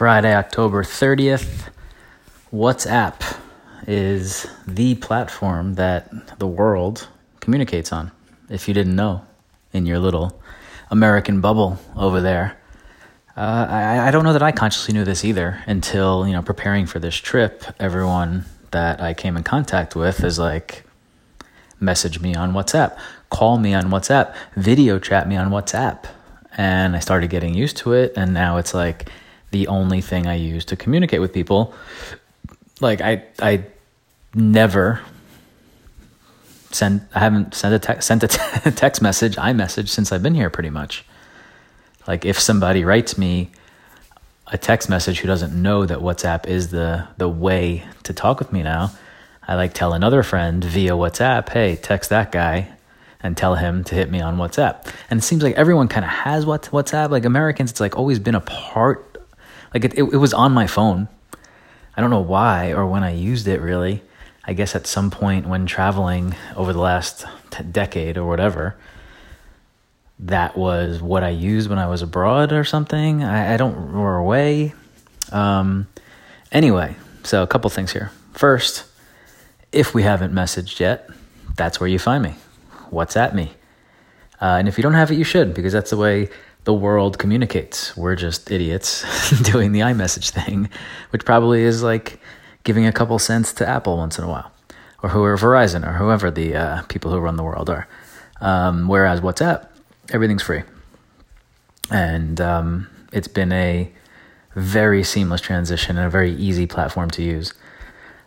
Friday, October 30th. WhatsApp is the platform that the world communicates on. If you didn't know, in your little American bubble over there. Uh, I, I don't know that I consciously knew this either until, you know, preparing for this trip. Everyone that I came in contact with is like, message me on WhatsApp, call me on WhatsApp, video chat me on WhatsApp. And I started getting used to it. And now it's like the only thing I use to communicate with people. Like, I, I never send, I haven't sent a, te- sent a te- text message, i iMessage since I've been here pretty much. Like, if somebody writes me, a text message who doesn't know that WhatsApp is the the way to talk with me now, I like tell another friend via WhatsApp, hey, text that guy and tell him to hit me on WhatsApp. And it seems like everyone kind of has what WhatsApp. Like Americans, it's like always been a part. Like it, it, it was on my phone. I don't know why or when I used it really. I guess at some point when traveling over the last t- decade or whatever, that was what I used when I was abroad or something. I, I don't or away. Um, anyway, so a couple things here. First, if we haven't messaged yet, that's where you find me. WhatsApp me? Uh, and if you don't have it, you should, because that's the way the world communicates. We're just idiots doing the iMessage thing, which probably is like giving a couple cents to Apple once in a while, or whoever Verizon, or whoever the uh, people who run the world are. Um, whereas WhatsApp, everything's free, and um, it's been a very seamless transition and a very easy platform to use.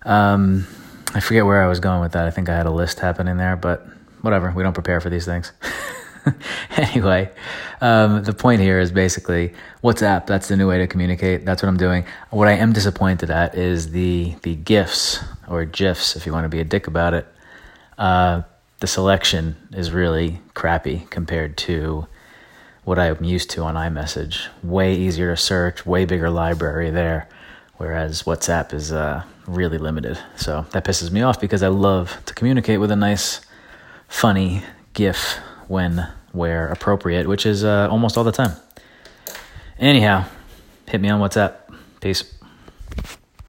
Um, I forget where I was going with that. I think I had a list happening there, but whatever. We don't prepare for these things. anyway, um, the point here is basically WhatsApp. That's the new way to communicate. That's what I'm doing. What I am disappointed at is the the gifs or gifs, if you want to be a dick about it. Uh, the selection is really crappy compared to what I'm used to on iMessage. Way easier to search, way bigger library there, whereas WhatsApp is uh, really limited. So that pisses me off because I love to communicate with a nice, funny GIF when, where appropriate, which is uh, almost all the time. Anyhow, hit me on WhatsApp. Peace.